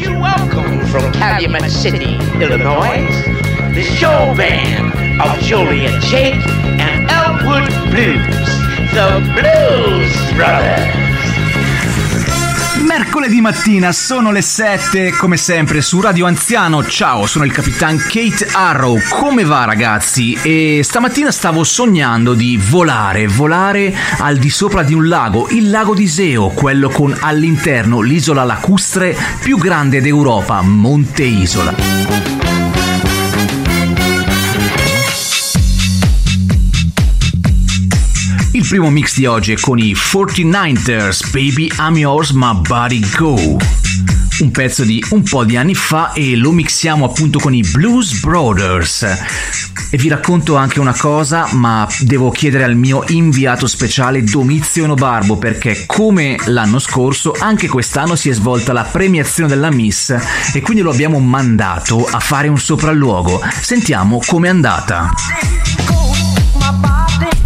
like to welcome from Calumet City, Illinois, the show band of Julian Jake and Elwood Blues, the Blues Brothers. Mercoledì mattina sono le 7, come sempre su Radio Anziano. Ciao, sono il capitan Kate Arrow. Come va ragazzi? E stamattina stavo sognando di volare, volare al di sopra di un lago, il lago di Iseo, quello con all'interno l'isola lacustre più grande d'Europa, Monte Isola. Primo mix di oggi è con i 49ers, Baby I'm Yours, My Body Go. Un pezzo di un po' di anni fa e lo mixiamo appunto con i Blues Brothers. E vi racconto anche una cosa, ma devo chiedere al mio inviato speciale Domizio Nobarbo perché come l'anno scorso, anche quest'anno si è svolta la premiazione della Miss e quindi lo abbiamo mandato a fare un sopralluogo. Sentiamo com'è andata.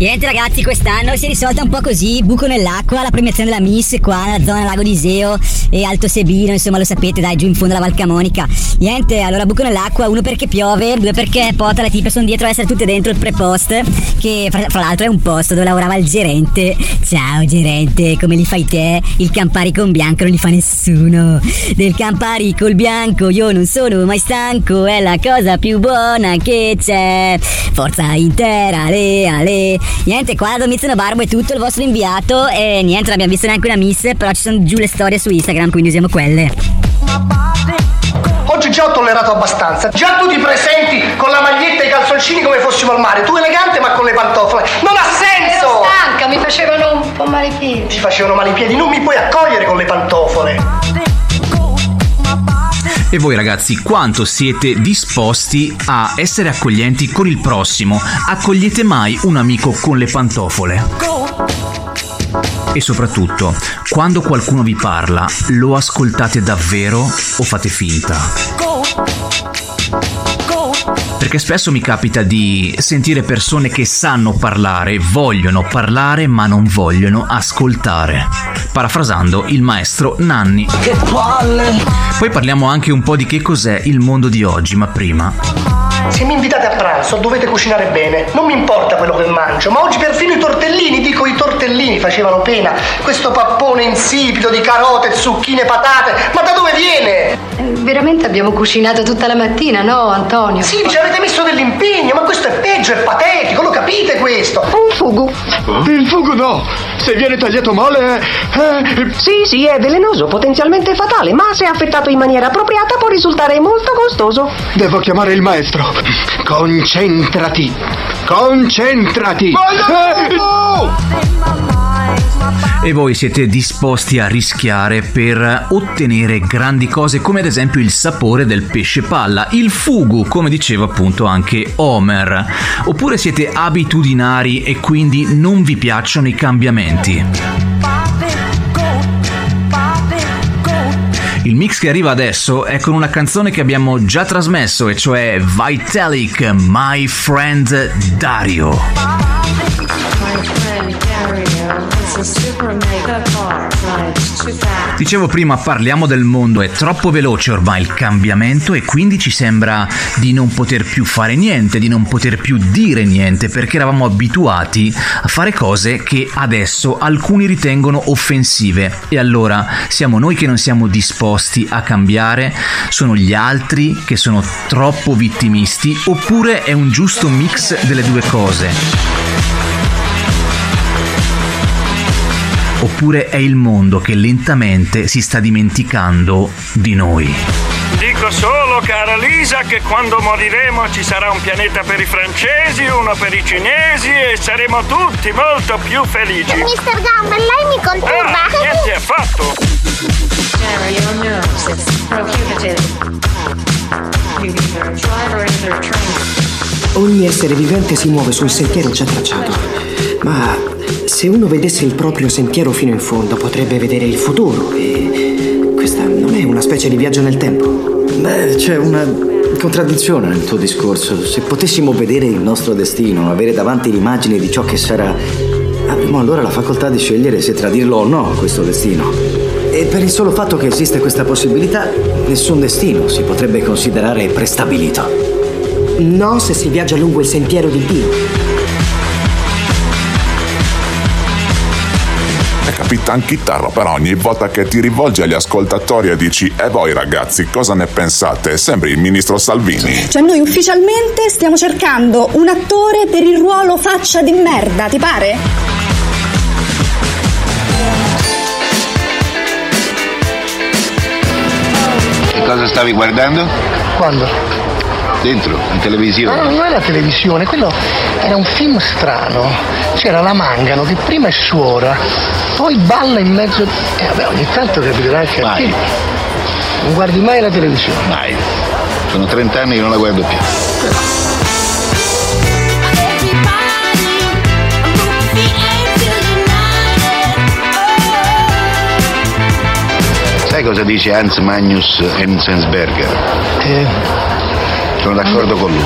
Niente ragazzi, quest'anno si è risolta un po' così, buco nell'acqua, la premiazione della Miss qua nella zona Lago di Iseo e Alto Sebino, insomma lo sapete, dai, giù in fondo alla Val Camonica. Niente, allora buco nell'acqua, uno perché piove, due perché pota le tipe sono dietro a essere tutte dentro il prepost, che fra, fra, l'altro è un posto dove lavorava il gerente. Ciao gerente, come li fai te? Il Campari con bianco non li fa nessuno. Del Campari col bianco io non sono mai stanco, è la cosa più buona che c'è. Forza intera, ale, ale. Niente, qua da Domizio Barbo è tutto il vostro inviato e niente, non abbiamo visto neanche una miss, però ci sono giù le storie su Instagram, quindi usiamo quelle. Oggi già ho tollerato abbastanza. Già tu ti presenti con la maglietta e i calzoncini come fossimo al mare. Tu elegante ma con le pantofole. Non ha senso! Ero stanca, mi facevano un po' male i piedi. Ti facevano male i piedi, non mi puoi accogliere con le pantofole. E voi ragazzi, quanto siete disposti a essere accoglienti con il prossimo? Accogliete mai un amico con le pantofole? E soprattutto, quando qualcuno vi parla, lo ascoltate davvero o fate finta? Perché spesso mi capita di sentire persone che sanno parlare, vogliono parlare ma non vogliono ascoltare. Parafrasando il maestro Nanni. Che palle! Poi parliamo anche un po' di che cos'è il mondo di oggi, ma prima se mi invitate a pranzo dovete cucinare bene. Non mi importa quello che mangio, ma oggi perfino i tortellini, dico i tortellini, facevano pena. Questo pappone insipido di carote, zucchine, patate, ma da dove viene? Eh, veramente abbiamo cucinato tutta la mattina, no Antonio? Sì, ci avete messo dell'impegno, ma questo è peggio, è patetico, lo capite questo? Un fugu. Il fugu no, se viene tagliato male è... Sì, sì, è velenoso, potenzialmente fatale, ma se affettato in maniera appropriata può risultare molto costoso. Devo chiamare il maestro. Concentrati! Concentrati! E voi siete disposti a rischiare per ottenere grandi cose come ad esempio il sapore del pesce palla, il fugu, come diceva appunto anche Homer. Oppure siete abitudinari e quindi non vi piacciono i cambiamenti. Il mix che arriva adesso è con una canzone che abbiamo già trasmesso, e cioè Vitalik, My Friend Dario. My friend Dicevo prima, parliamo del mondo, è troppo veloce ormai il cambiamento e quindi ci sembra di non poter più fare niente, di non poter più dire niente, perché eravamo abituati a fare cose che adesso alcuni ritengono offensive. E allora siamo noi che non siamo disposti a cambiare, sono gli altri che sono troppo vittimisti, oppure è un giusto mix delle due cose? Oppure è il mondo che lentamente si sta dimenticando di noi? Dico solo, cara Lisa, che quando moriremo ci sarà un pianeta per i francesi, uno per i cinesi e saremo tutti molto più felici. Mister Gummer, lei mi conturba. Ah, niente affatto. Ogni essere vivente si muove sul sentiero già tracciato, ma se uno vedesse il proprio sentiero fino in fondo potrebbe vedere il futuro e questa non è una specie di viaggio nel tempo. Beh, c'è una contraddizione nel tuo discorso. Se potessimo vedere il nostro destino, avere davanti l'immagine di ciò che sarà, avremmo allora la facoltà di scegliere se tradirlo o no questo destino. E per il solo fatto che esiste questa possibilità, nessun destino si potrebbe considerare prestabilito. No, se si viaggia lungo il sentiero di Dio. Capitan Chitarra, però ogni volta che ti rivolgi agli ascoltatori e dici E voi ragazzi, cosa ne pensate? Sembri il ministro Salvini. Cioè noi ufficialmente stiamo cercando un attore per il ruolo faccia di merda, ti pare? Che cosa stavi guardando? Quando? Dentro, in televisione. No, no, non è la televisione, quello era un film strano. C'era la Mangano che prima è suora, poi balla in mezzo. E vabbè, ogni tanto capiterai che Mai. anche- non guardi mai la televisione. Mai. Sono 30 anni che non la guardo più. Sai cosa dice Hans Magnus Enzensberger? Sono d'accordo con lui.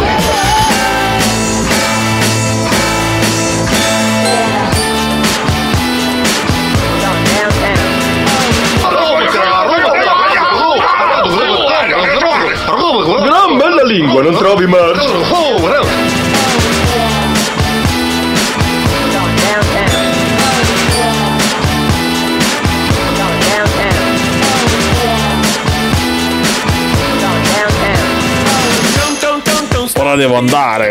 Gran bella lingua, non trovi Marge? Ora devo andare.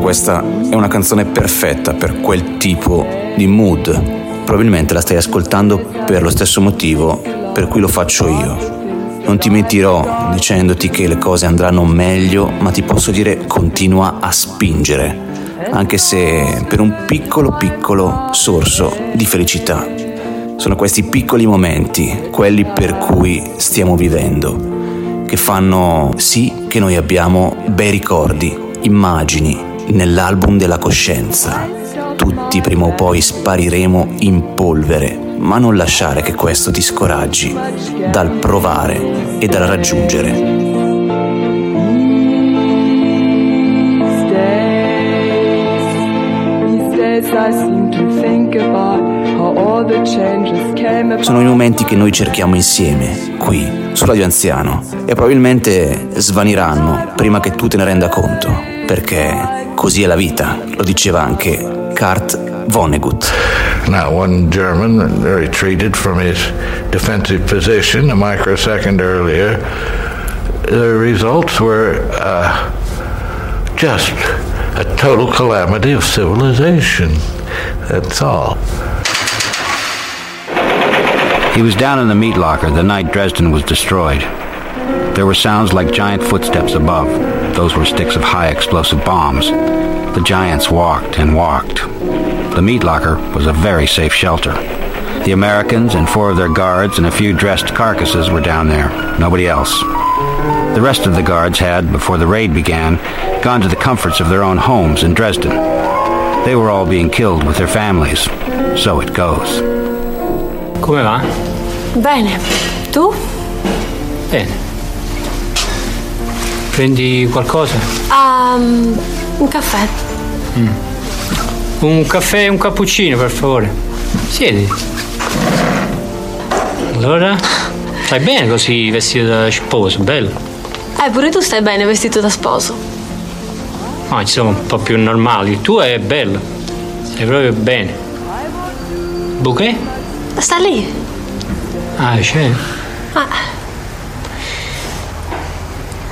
Questa è una canzone perfetta per quel tipo di mood. Probabilmente la stai ascoltando per lo stesso motivo per cui lo faccio io. Non ti mentirò dicendoti che le cose andranno meglio, ma ti posso dire continua a spingere, anche se per un piccolo piccolo sorso di felicità. Sono questi piccoli momenti, quelli per cui stiamo vivendo, che fanno sì che noi abbiamo bei ricordi, immagini nell'album della coscienza. Tutti prima o poi spariremo in polvere, ma non lasciare che questo ti scoraggi dal provare e dal raggiungere. Sono i momenti che noi cerchiamo insieme, qui, su Radio Anziano, e probabilmente svaniranno prima che tu te ne renda conto, perché così è la vita, lo diceva anche Kurt Vonnegut. Now, one German retreated from his defensive position a microsecond earlier. The results were uh, just a total calamity of civilization. That's all. He was down in the meat locker the night Dresden was destroyed. There were sounds like giant footsteps above. Those were sticks of high explosive bombs. The giants walked and walked. The meat locker was a very safe shelter. The Americans and four of their guards and a few dressed carcasses were down there. Nobody else. The rest of the guards had, before the raid began, gone to the comforts of their own homes in Dresden. They were all being killed with their families. So it goes. Come va? Bene. Tu? Bene. Prendi qualcosa? Um, un caffè. Mm. Un caffè e un cappuccino, per favore. Siedi. Allora, stai bene così vestito da sposo, bello. Eh, pure tu stai bene vestito da sposo. No, insomma, un po' più normali. Tu è bello. Stai proprio bene. Bouquet? Sta lì. Ah, c'è. Ah,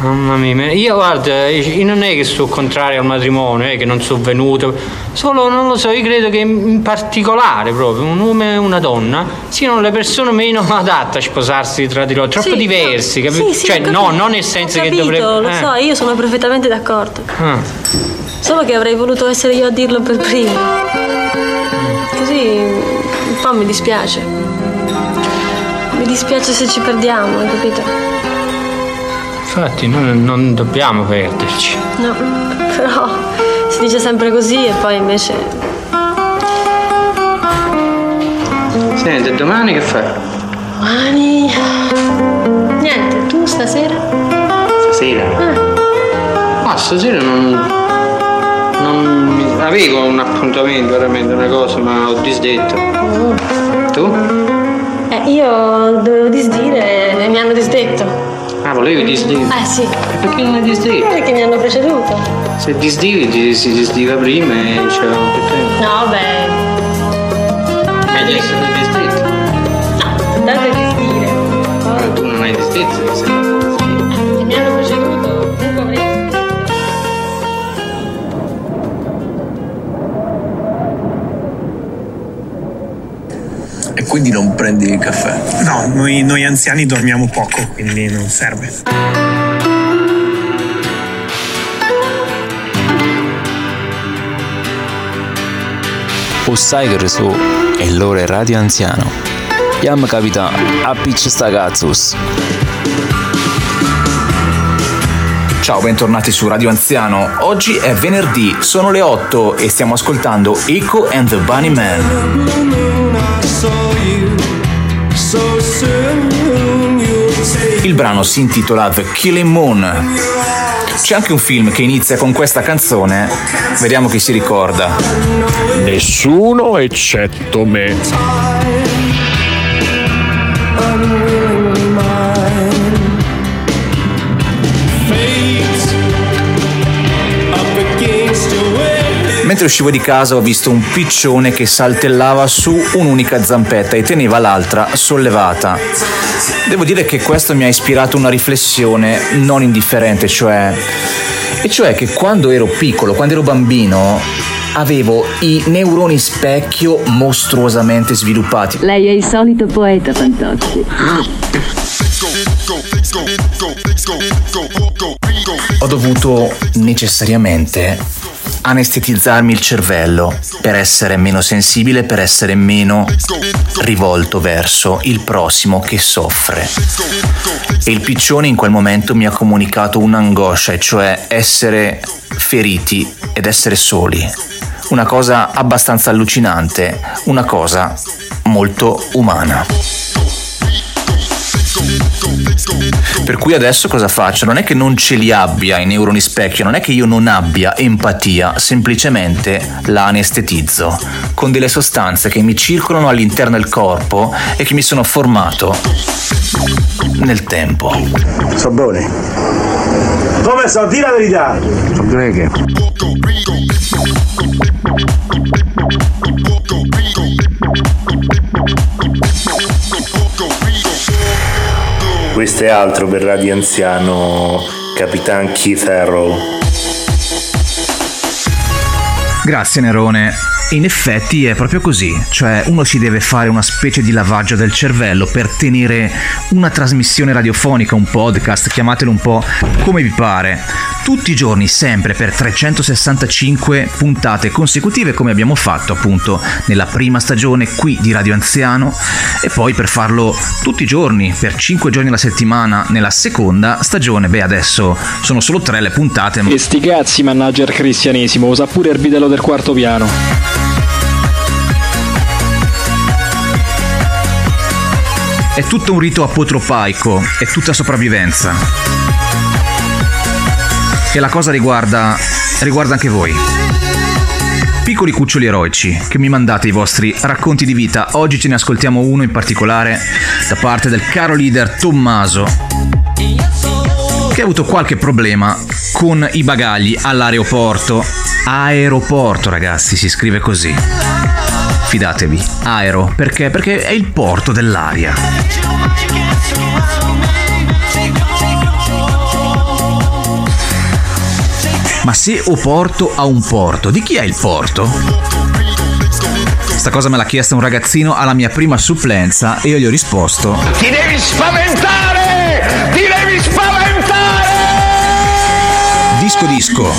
Mamma mia, io guarda, io non è che sto contrario al matrimonio, è che non sono venuto, solo non lo so, io credo che in particolare proprio un uomo e una donna siano le persone meno adatte a sposarsi tra di loro, troppo Sì, diversi, no, capito? sì, cioè no, capito. non nel senso ho che capito, dovrebbe... Lo eh. so, io sono perfettamente d'accordo. Ah, Solo che avrei voluto essere io a dirlo per primo. Così un po' mi dispiace. Mi dispiace se ci perdiamo, hai capito? Infatti non, non dobbiamo perderci. No, però si dice sempre così e poi invece... Senti, domani che fai? Domani... Niente, tu stasera? Stasera? Ma stasera non. Non mi- avevo un appuntamento, veramente una cosa, ma ho disdetto. Tu? Eh, io dovevo disdire Ah, volevi disdire? Eh sì. Perché non hai disdetto? Perché mi hanno preceduto. Se disdivi si disdiva prima e c'erano più tempo. No, beh, Meglio essere disdetto. tanto è disdire. Ma tu non hai disdetto, mi sembra. Quindi non prendi il caffè? No, noi, noi anziani dormiamo poco, quindi non serve. O sai che su è l'ora radio anziano. Yam capita a piccia sta cazzus. Ciao, bentornati su Radio Anziano. Oggi è venerdì, sono le 8 e stiamo ascoltando Echo and the Bunny Man. Il brano si intitola The Killing Moon. C'è anche un film che inizia con questa canzone, vediamo chi si ricorda. Nessuno eccetto me. Mentre uscivo di casa ho visto un piccione che saltellava su un'unica zampetta e teneva l'altra sollevata. Devo dire che questo mi ha ispirato una riflessione non indifferente, cioè... E cioè che quando ero piccolo, quando ero bambino, avevo i neuroni specchio mostruosamente sviluppati. Lei è il solito poeta, Fantozzi. Ho dovuto necessariamente anestetizzarmi il cervello per essere meno sensibile, per essere meno rivolto verso il prossimo che soffre. E il piccione in quel momento mi ha comunicato un'angoscia, e cioè essere feriti ed essere soli. Una cosa abbastanza allucinante, una cosa molto umana. Per cui adesso cosa faccio? Non è che non ce li abbia i neuroni specchio, non è che io non abbia empatia, semplicemente la anestetizzo con delle sostanze che mi circolano all'interno del corpo e che mi sono formato nel tempo. Sono buoni. Come sono? Dì la verità. Sono greghe. Questo è altro per Radio Anziano, Capitan Keith Harrow. Grazie Nerone. In effetti è proprio così, cioè uno si deve fare una specie di lavaggio del cervello per tenere una trasmissione radiofonica, un podcast, chiamatelo un po' come vi pare, tutti i giorni, sempre per 365 puntate consecutive come abbiamo fatto appunto nella prima stagione qui di Radio Anziano e poi per farlo tutti i giorni, per 5 giorni alla settimana nella seconda stagione, beh adesso sono solo tre le puntate, ma... E sti cazzi, manager cristianesimo, usa pure il bidello del quarto piano. È tutto un rito apotropaico, è tutta sopravvivenza. E la cosa riguarda. riguarda anche voi. Piccoli cuccioli eroici, che mi mandate i vostri racconti di vita. Oggi ce ne ascoltiamo uno in particolare da parte del caro leader Tommaso, che ha avuto qualche problema con i bagagli all'aeroporto. Aeroporto, ragazzi, si scrive così. Fidatevi, aero, perché? Perché è il porto dell'aria. Ma se Oporto ha un porto, di chi è il porto? Sta cosa me l'ha chiesta un ragazzino alla mia prima supplenza e io gli ho risposto Ti devi spaventare! Ti devi spaventare! Disco disco.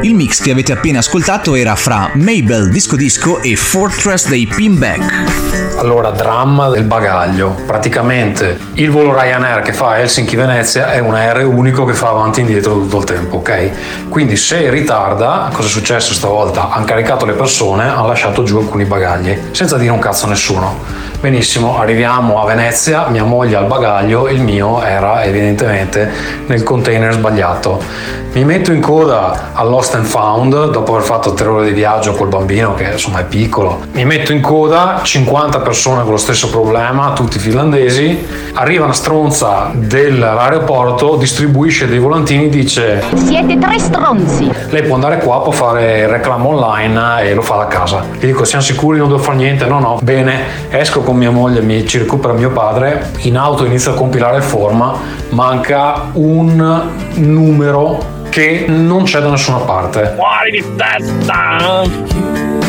Il mix che avete appena ascoltato era fra Mabel Disco Disco e Fortress dei Pinback. Allora, dramma del bagaglio. Praticamente il volo Ryanair che fa Helsinki-Venezia è un aereo unico che fa avanti e indietro tutto il tempo, ok? Quindi se ritarda, cosa è successo stavolta? Hanno caricato le persone, hanno lasciato giù alcuni bagagli, senza dire un cazzo a nessuno. Benissimo, arriviamo a Venezia, mia moglie ha il bagaglio, il mio era evidentemente nel container sbagliato. Mi metto in coda al Lost and Found dopo aver fatto tre ore di viaggio col bambino che insomma è piccolo. Mi metto in coda, 50 persone con lo stesso problema, tutti finlandesi. Arriva una stronza dell'aeroporto, distribuisce dei volantini, dice Siete tre stronzi. lei può andare qua, può fare il reclamo online e lo fa da casa. Gli dico, siamo sicuri, non devo fare niente? No, no. Bene, esco con mia moglie, mi, ci recupera mio padre, in auto inizio a compilare il forma, manca un numero che non c'è da nessuna parte. Fuori di testa!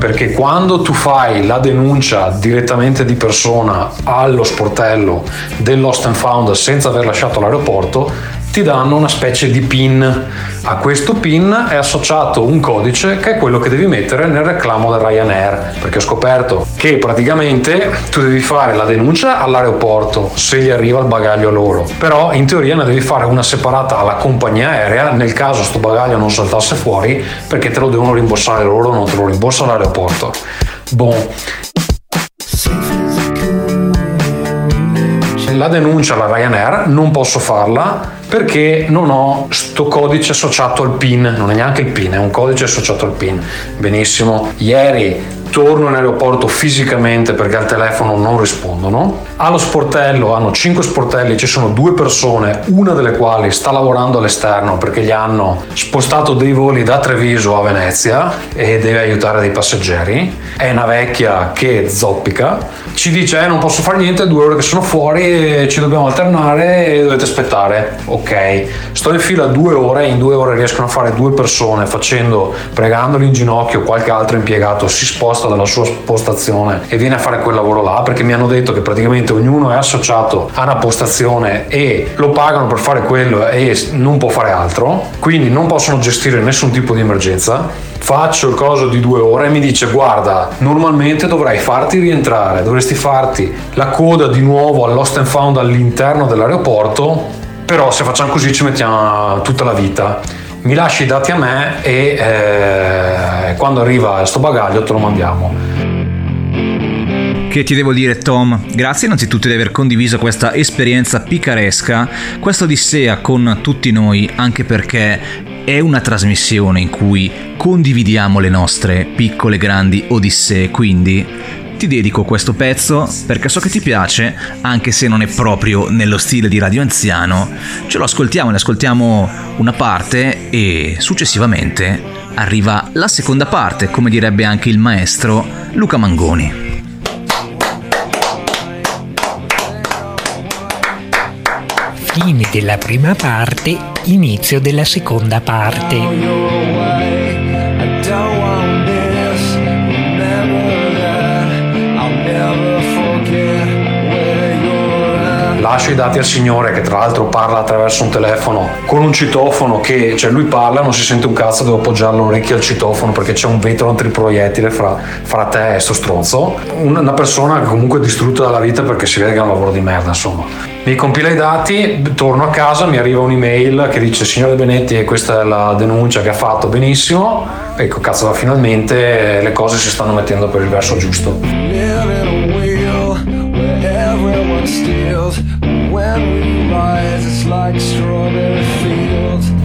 Perché quando tu fai la denuncia direttamente di persona allo sportello del Lost and Found senza aver lasciato l'aeroporto, ti danno una specie di PIN. A questo PIN è associato un codice che è quello che devi mettere nel reclamo del Ryanair. Perché ho scoperto che praticamente tu devi fare la denuncia all'aeroporto se gli arriva il bagaglio loro. Però in teoria ne devi fare una separata alla compagnia aerea nel caso sto bagaglio non saltasse fuori perché te lo devono rimborsare loro, non te lo rimborsa l'aeroporto. Boh. La denuncia alla Ryanair non posso farla perché non ho sto codice associato al PIN, non è neanche il PIN, è un codice associato al PIN. Benissimo, ieri torno in aeroporto fisicamente perché al telefono non rispondono. Allo sportello hanno 5 sportelli, ci sono due persone, una delle quali sta lavorando all'esterno perché gli hanno spostato dei voli da Treviso a Venezia e deve aiutare dei passeggeri. È una vecchia che zoppica. Ci dice: eh, Non posso fare niente, due ore che sono fuori, ci dobbiamo alternare e dovete aspettare. Ok, sto in fila due ore, in due ore riescono a fare due persone facendo, pregandoli in ginocchio, qualche altro impiegato si sposta dalla sua postazione e viene a fare quel lavoro là perché mi hanno detto che praticamente ognuno è associato a una postazione e lo pagano per fare quello e non può fare altro, quindi non possono gestire nessun tipo di emergenza. Faccio il coso di due ore e mi dice guarda, normalmente dovrei farti rientrare, dovresti farti la coda di nuovo al Lost and Found all'interno dell'aeroporto, però se facciamo così ci mettiamo tutta la vita mi lasci i dati a me e eh, quando arriva sto bagaglio te lo mandiamo. Che ti devo dire Tom? Grazie innanzitutto di aver condiviso questa esperienza picaresca, questa odissea con tutti noi, anche perché è una trasmissione in cui condividiamo le nostre piccole grandi odissee, quindi ti dedico questo pezzo perché so che ti piace, anche se non è proprio nello stile di Radio Anziano. Ce lo ascoltiamo, ne ascoltiamo una parte e successivamente arriva la seconda parte, come direbbe anche il maestro Luca Mangoni. Fine della prima parte, inizio della seconda parte. Lascio i dati al signore che tra l'altro parla attraverso un telefono con un citofono che, cioè lui parla, non si sente un cazzo, devo appoggiare l'orecchio al citofono perché c'è un vetro antiproiettile fra, fra te e sto stronzo. Una, persona comunque distrutta dalla vita perché si vede che è un lavoro di merda, insomma. Mi compila i dati, torno a casa, mi arriva un'email che dice signore Benetti questa è la denuncia che ha fatto benissimo. Ecco, cazzo, finalmente le cose si stanno mettendo per il verso giusto.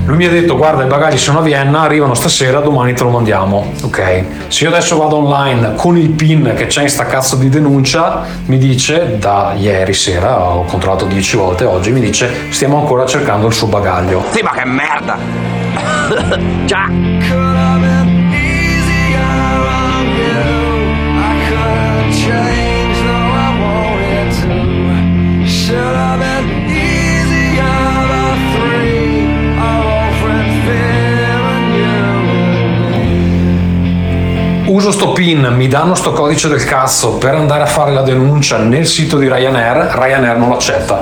Lui mi ha detto guarda i bagagli sono a Vienna, arrivano stasera, domani te lo mandiamo. Ok. Se io adesso vado online con il PIN che c'è in sta cazzo di denuncia, mi dice da ieri sera, ho controllato 10 volte oggi, mi dice stiamo ancora cercando il suo bagaglio. Sì, ma che merda! Già! Uso sto pin, mi danno sto codice del cazzo per andare a fare la denuncia nel sito di Ryanair, Ryanair non lo accetta.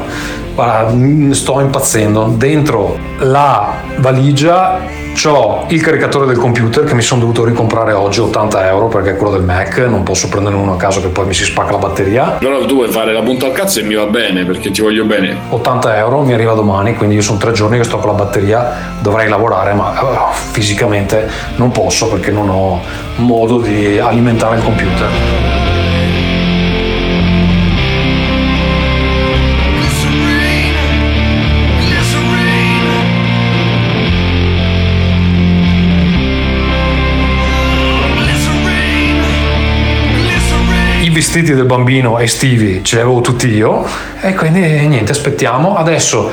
Guarda, sto impazzendo. Dentro la valigia ho il caricatore del computer che mi sono dovuto ricomprare oggi 80 euro perché è quello del Mac, non posso prendere uno a caso che poi mi si spacca la batteria. Allora tu vuoi fare la punta al cazzo e mi va bene perché ti voglio bene. 80 euro mi arriva domani, quindi io sono tre giorni che sto con la batteria, dovrei lavorare, ma eh, fisicamente non posso perché non ho modo di alimentare il computer. Vestiti del bambino estivi ce li avevo tutti io e quindi niente, aspettiamo. Adesso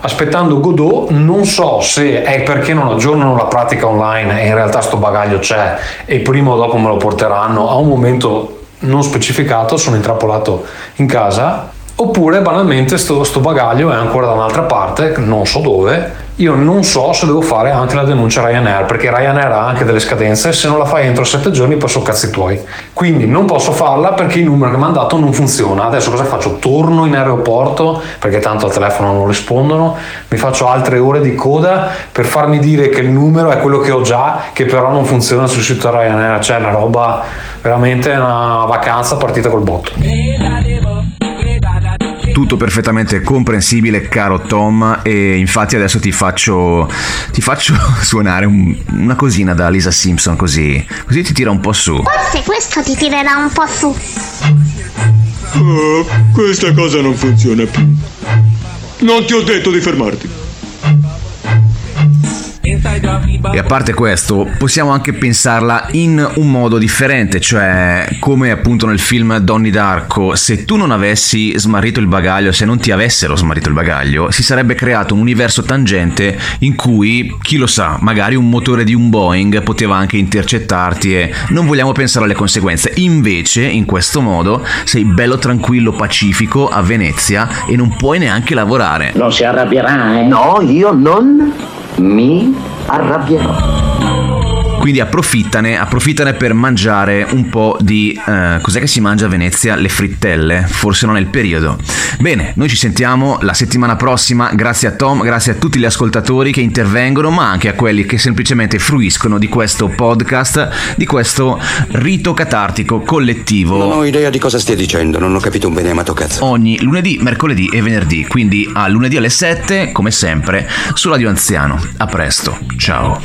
aspettando Godot non so se è perché non aggiornano la pratica online e in realtà sto bagaglio c'è e prima o dopo me lo porteranno a un momento non specificato, sono intrappolato in casa oppure banalmente sto, sto bagaglio è ancora da un'altra parte, non so dove. Io non so se devo fare anche la denuncia Ryanair perché Ryanair ha anche delle scadenze e se non la fai entro 7 giorni poi sono cazzi tuoi. Quindi non posso farla perché il numero che mi hanno dato non funziona. Adesso cosa faccio? Torno in aeroporto perché tanto al telefono non rispondono, mi faccio altre ore di coda per farmi dire che il numero è quello che ho già, che però non funziona sul sito Ryanair. Cioè, una roba veramente una vacanza partita col botto. Tutto perfettamente comprensibile, caro Tom, e infatti adesso ti faccio, ti faccio suonare un- una cosina da Lisa Simpson, così, così ti tira un po' su. Forse questo ti tirerà un po' su. Oh, questa cosa non funziona più. Non ti ho detto di fermarti. E a parte questo, possiamo anche pensarla in un modo differente, cioè come appunto nel film Donnie Darko, se tu non avessi smarrito il bagaglio, se non ti avessero smarrito il bagaglio, si sarebbe creato un universo tangente in cui, chi lo sa, magari un motore di un Boeing poteva anche intercettarti e non vogliamo pensare alle conseguenze. Invece, in questo modo, sei bello tranquillo, pacifico a Venezia e non puoi neanche lavorare. Non si arrabbierà, eh? No, io non mi arrabbierò. Quindi approfittane, approfittane per mangiare un po' di... eh, cos'è che si mangia a Venezia? Le frittelle? Forse non è il periodo. Bene, noi ci sentiamo la settimana prossima. Grazie a Tom, grazie a tutti gli ascoltatori che intervengono, ma anche a quelli che semplicemente fruiscono di questo podcast, di questo rito catartico collettivo. Non ho idea di cosa stia dicendo, non ho capito un bene amato cazzo. Ogni lunedì, mercoledì e venerdì, quindi a lunedì alle 7, come sempre, su Radio Anziano. A presto, ciao.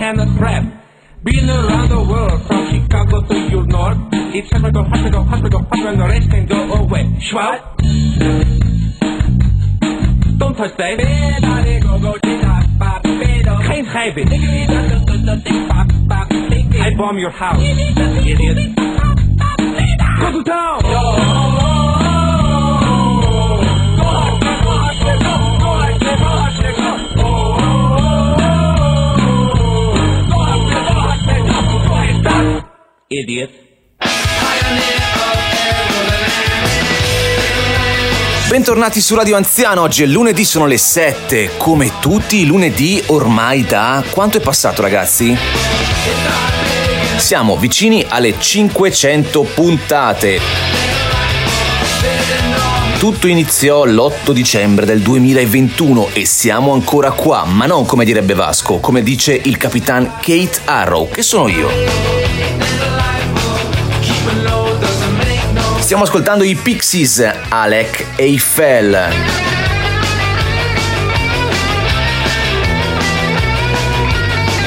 And. Been around the world from Chicago to your north. It's time to go, have to go, have to go, have to go, and the rest can go away. Schwab. Don't touch that. Geen geheim. I bomb your house. Idiot. Go to town. Idiot. Bentornati su Radio Anziano, oggi è lunedì, sono le 7, come tutti i lunedì ormai da... Quanto è passato ragazzi? Siamo vicini alle 500 puntate. Tutto iniziò l'8 dicembre del 2021 e siamo ancora qua, ma non come direbbe Vasco, come dice il capitan Kate Arrow, che sono io. Stiamo ascoltando i Pixies, Alec Eiffel.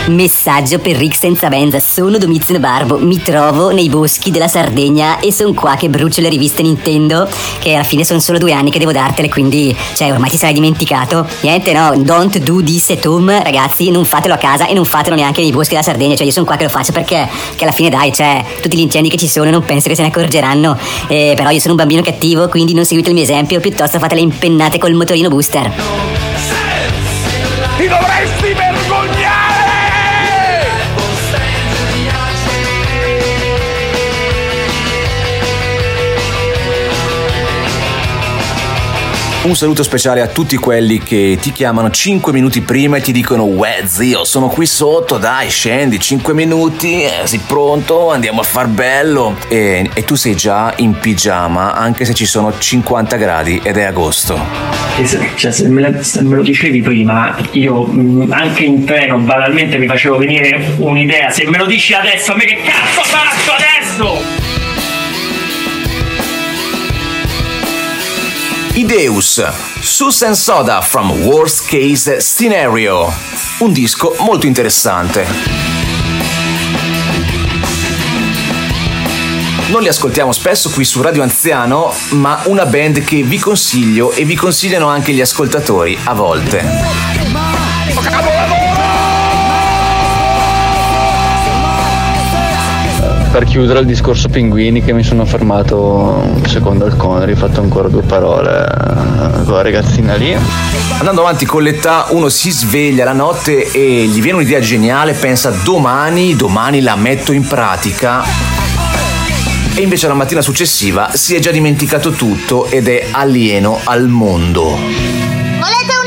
Messaggio per Rick senza Benza, sono Domizio Barbo, mi trovo nei boschi della Sardegna e sono qua che brucio le riviste Nintendo, che alla fine sono solo due anni che devo dartele, quindi cioè ormai ti sarai dimenticato. Niente no, don't do this at home, ragazzi, non fatelo a casa e non fatelo neanche nei boschi della Sardegna, cioè io sono qua che lo faccio perché che alla fine dai, cioè, tutti gli incendi che ci sono non penso che se ne accorgeranno, Eh, però io sono un bambino cattivo, quindi non seguite il mio esempio, piuttosto fate le impennate col motorino booster. Ti Un saluto speciale a tutti quelli che ti chiamano 5 minuti prima e ti dicono Uè zio, sono qui sotto, dai scendi 5 minuti, eh, sei pronto, andiamo a far bello. E, e tu sei già in pigiama anche se ci sono 50 gradi ed è agosto. Cioè, se me, la- se me lo dicevi prima, io mh, anche in treno banalmente mi facevo venire un'idea. Se me lo dici adesso, a me che cazzo faccio adesso? Ideus, Susan Soda from Worst Case Scenario. Un disco molto interessante. Non li ascoltiamo spesso qui su Radio Anziano, ma una band che vi consiglio e vi consigliano anche gli ascoltatori a volte. Per chiudere il discorso pinguini che mi sono fermato secondo il Connery, ho fatto ancora due parole eh, con la ragazzina lì. Andando avanti con l'età, uno si sveglia la notte e gli viene un'idea geniale, pensa domani, domani la metto in pratica. E invece la mattina successiva si è già dimenticato tutto ed è alieno al mondo. Volete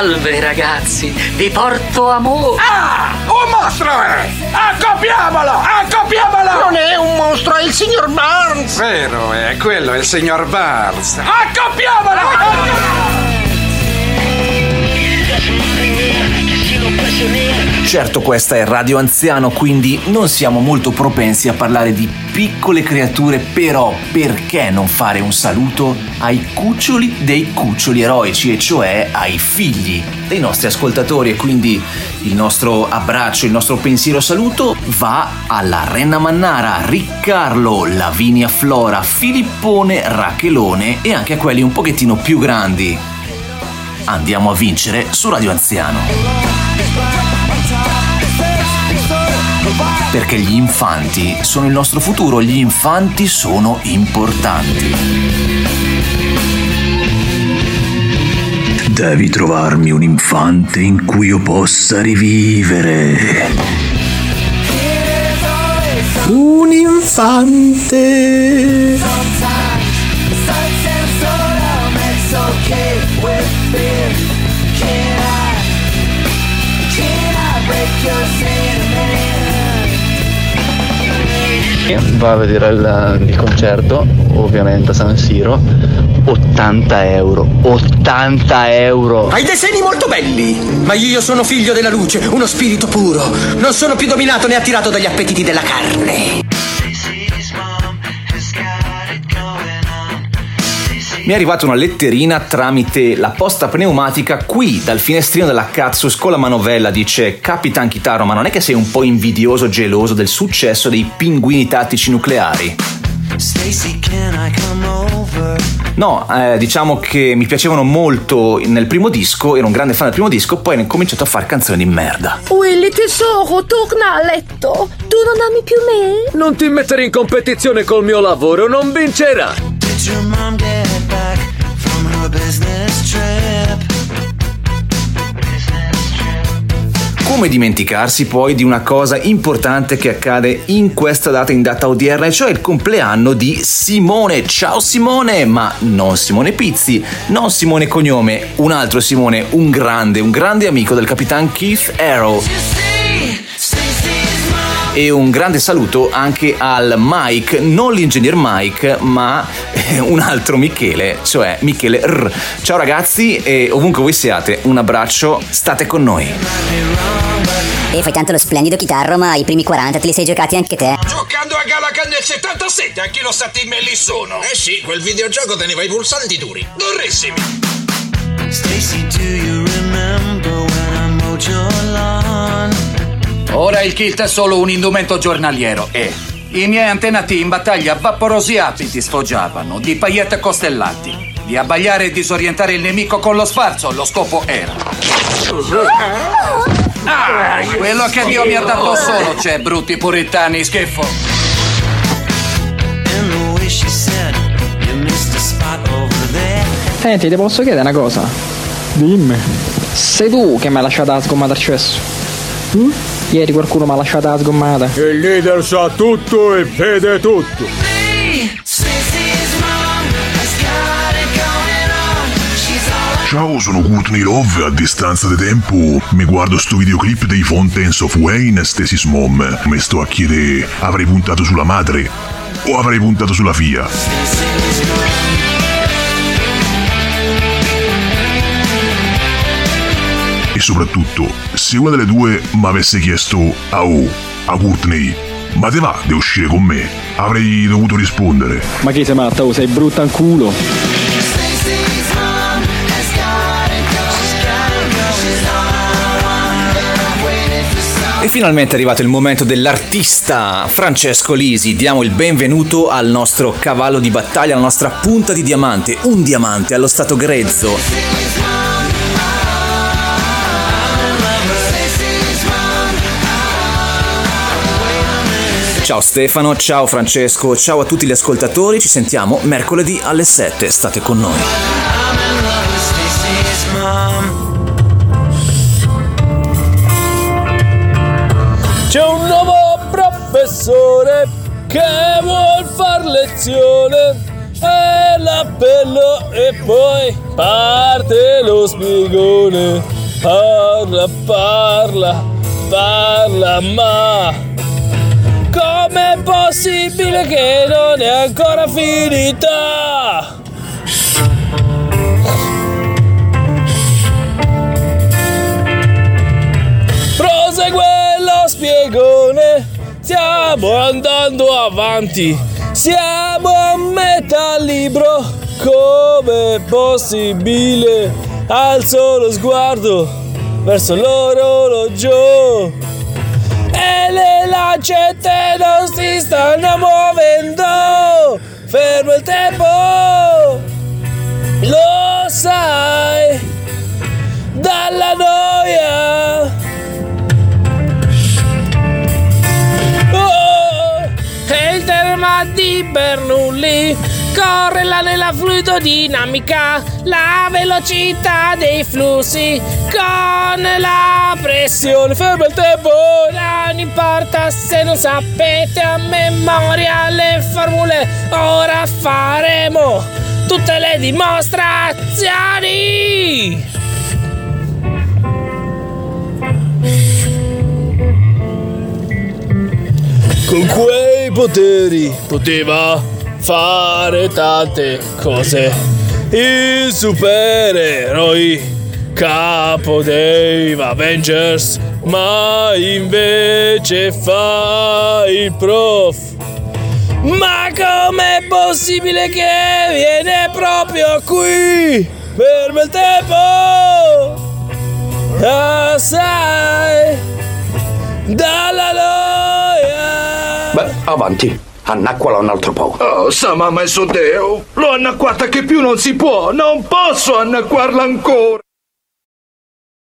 Salve ragazzi, vi porto amore. Ah! Un mostro è! Accoppiamolo! Accoppiamolo! Non è un mostro, è il signor Barnes. Vero, è quello, è il signor Barnes. Accoppiamolo! Certo questa è Radio Anziano, quindi non siamo molto propensi a parlare di piccole creature, però perché non fare un saluto ai cuccioli dei cuccioli eroici, e cioè ai figli dei nostri ascoltatori e quindi il nostro abbraccio, il nostro pensiero saluto va alla Renna Mannara, Riccarlo, Lavinia Flora, Filippone, Rachelone e anche a quelli un pochettino più grandi. Andiamo a vincere su Radio Anziano. Perché gli infanti sono il nostro futuro, gli infanti sono importanti. Devi trovarmi un infante in cui io possa rivivere. Un infante. Va a vedere il, il concerto, ovviamente a San Siro. 80 euro, 80 euro! Hai dei seni molto belli, ma io sono figlio della luce, uno spirito puro. Non sono più dominato né attirato dagli appetiti della carne. Mi è arrivata una letterina tramite la posta pneumatica qui dal finestrino della Katsus con la manovella dice Capitan Kitaro ma non è che sei un po' invidioso geloso del successo dei pinguini tattici nucleari? No, eh, diciamo che mi piacevano molto nel primo disco, ero un grande fan del primo disco, poi ho cominciato a fare canzoni di merda. Willy tesoro, torna a letto. Tu non ami più me? Non ti mettere in competizione col mio lavoro, non vincerà. Come dimenticarsi poi di una cosa importante che accade in questa data in data odierna, cioè il compleanno di Simone. Ciao Simone, ma non Simone Pizzi, non Simone Cognome, un altro Simone, un grande, un grande amico del capitan Keith Arrow. E un grande saluto anche al Mike, non l'ingegner Mike, ma un altro Michele, cioè Michele R. Ciao ragazzi e ovunque voi siate, un abbraccio, state con noi. E fai tanto lo splendido chitarro, ma i primi 40 te li sei giocati anche te. Giocando a Galacan nel 77, anche lo stati me lì sono. Eh sì, quel videogioco teneva i pulsanti duri. Durissimi. Stacy, do you remember Ora il kit è solo un indumento giornaliero e i miei antenati in battaglia vaporosi abiti sfoggiavano di paillette costellanti. Di abbagliare e disorientare il nemico con lo sfarzo, lo scopo era. Ah, quello che Dio mi ha dato solo c'è, brutti puritani, schifo. Senti, ti posso chiedere una cosa? Dimmi. Sei tu che mi hai lasciato la sgommata al cesso? Ieri qualcuno mi ha lasciato la sgommata. Il leader sa tutto e vede tutto. Ciao, sono Courtney Love. A distanza di tempo mi guardo sto videoclip dei Fountains of Wayne Stasis Mom. Mi sto a chiedere, avrei puntato sulla madre o avrei puntato sulla figlia? Soprattutto, se una delle due mi avesse chiesto a O, a Courtney, ma te va di uscire con me? Avrei dovuto rispondere. Ma che sei matta? Oh, sei brutta in culo. E finalmente è arrivato il momento dell'artista Francesco Lisi. Diamo il benvenuto al nostro cavallo di battaglia, alla nostra punta di diamante, un diamante allo stato grezzo. Ciao Stefano, ciao Francesco, ciao a tutti gli ascoltatori, ci sentiamo mercoledì alle 7, state con noi. C'è un nuovo professore che vuol far lezione e l'appello e poi parte lo spiegone. Parla, parla, parla, ma com'è possibile che non è ancora finita? Prosegue lo spiegone, stiamo andando avanti, siamo a metà libro, com'è possibile? Alzo lo sguardo verso l'orologio e le lancette non si stanno muovendo, fermo il tempo, lo sai, dalla noia. Oh, è il tema di Bernoulli. Correla nella fluidodinamica, la velocità dei flussi con la pressione. Ferma il tempo, non importa se non sapete a memoria le formule, ora faremo tutte le dimostrazioni. Con quei poteri poteva fare tante cose. Il supereroi, capo dei Avengers, ma invece fa il prof. Ma com'è possibile che viene proprio qui? Ferma il tempo! Ah, sai, dalla noia! Beh, avanti. Annacquala un altro po'. Oh, sa mamma e so Deo. L'ho annacquata che più non si può. Non posso annacquarla ancora.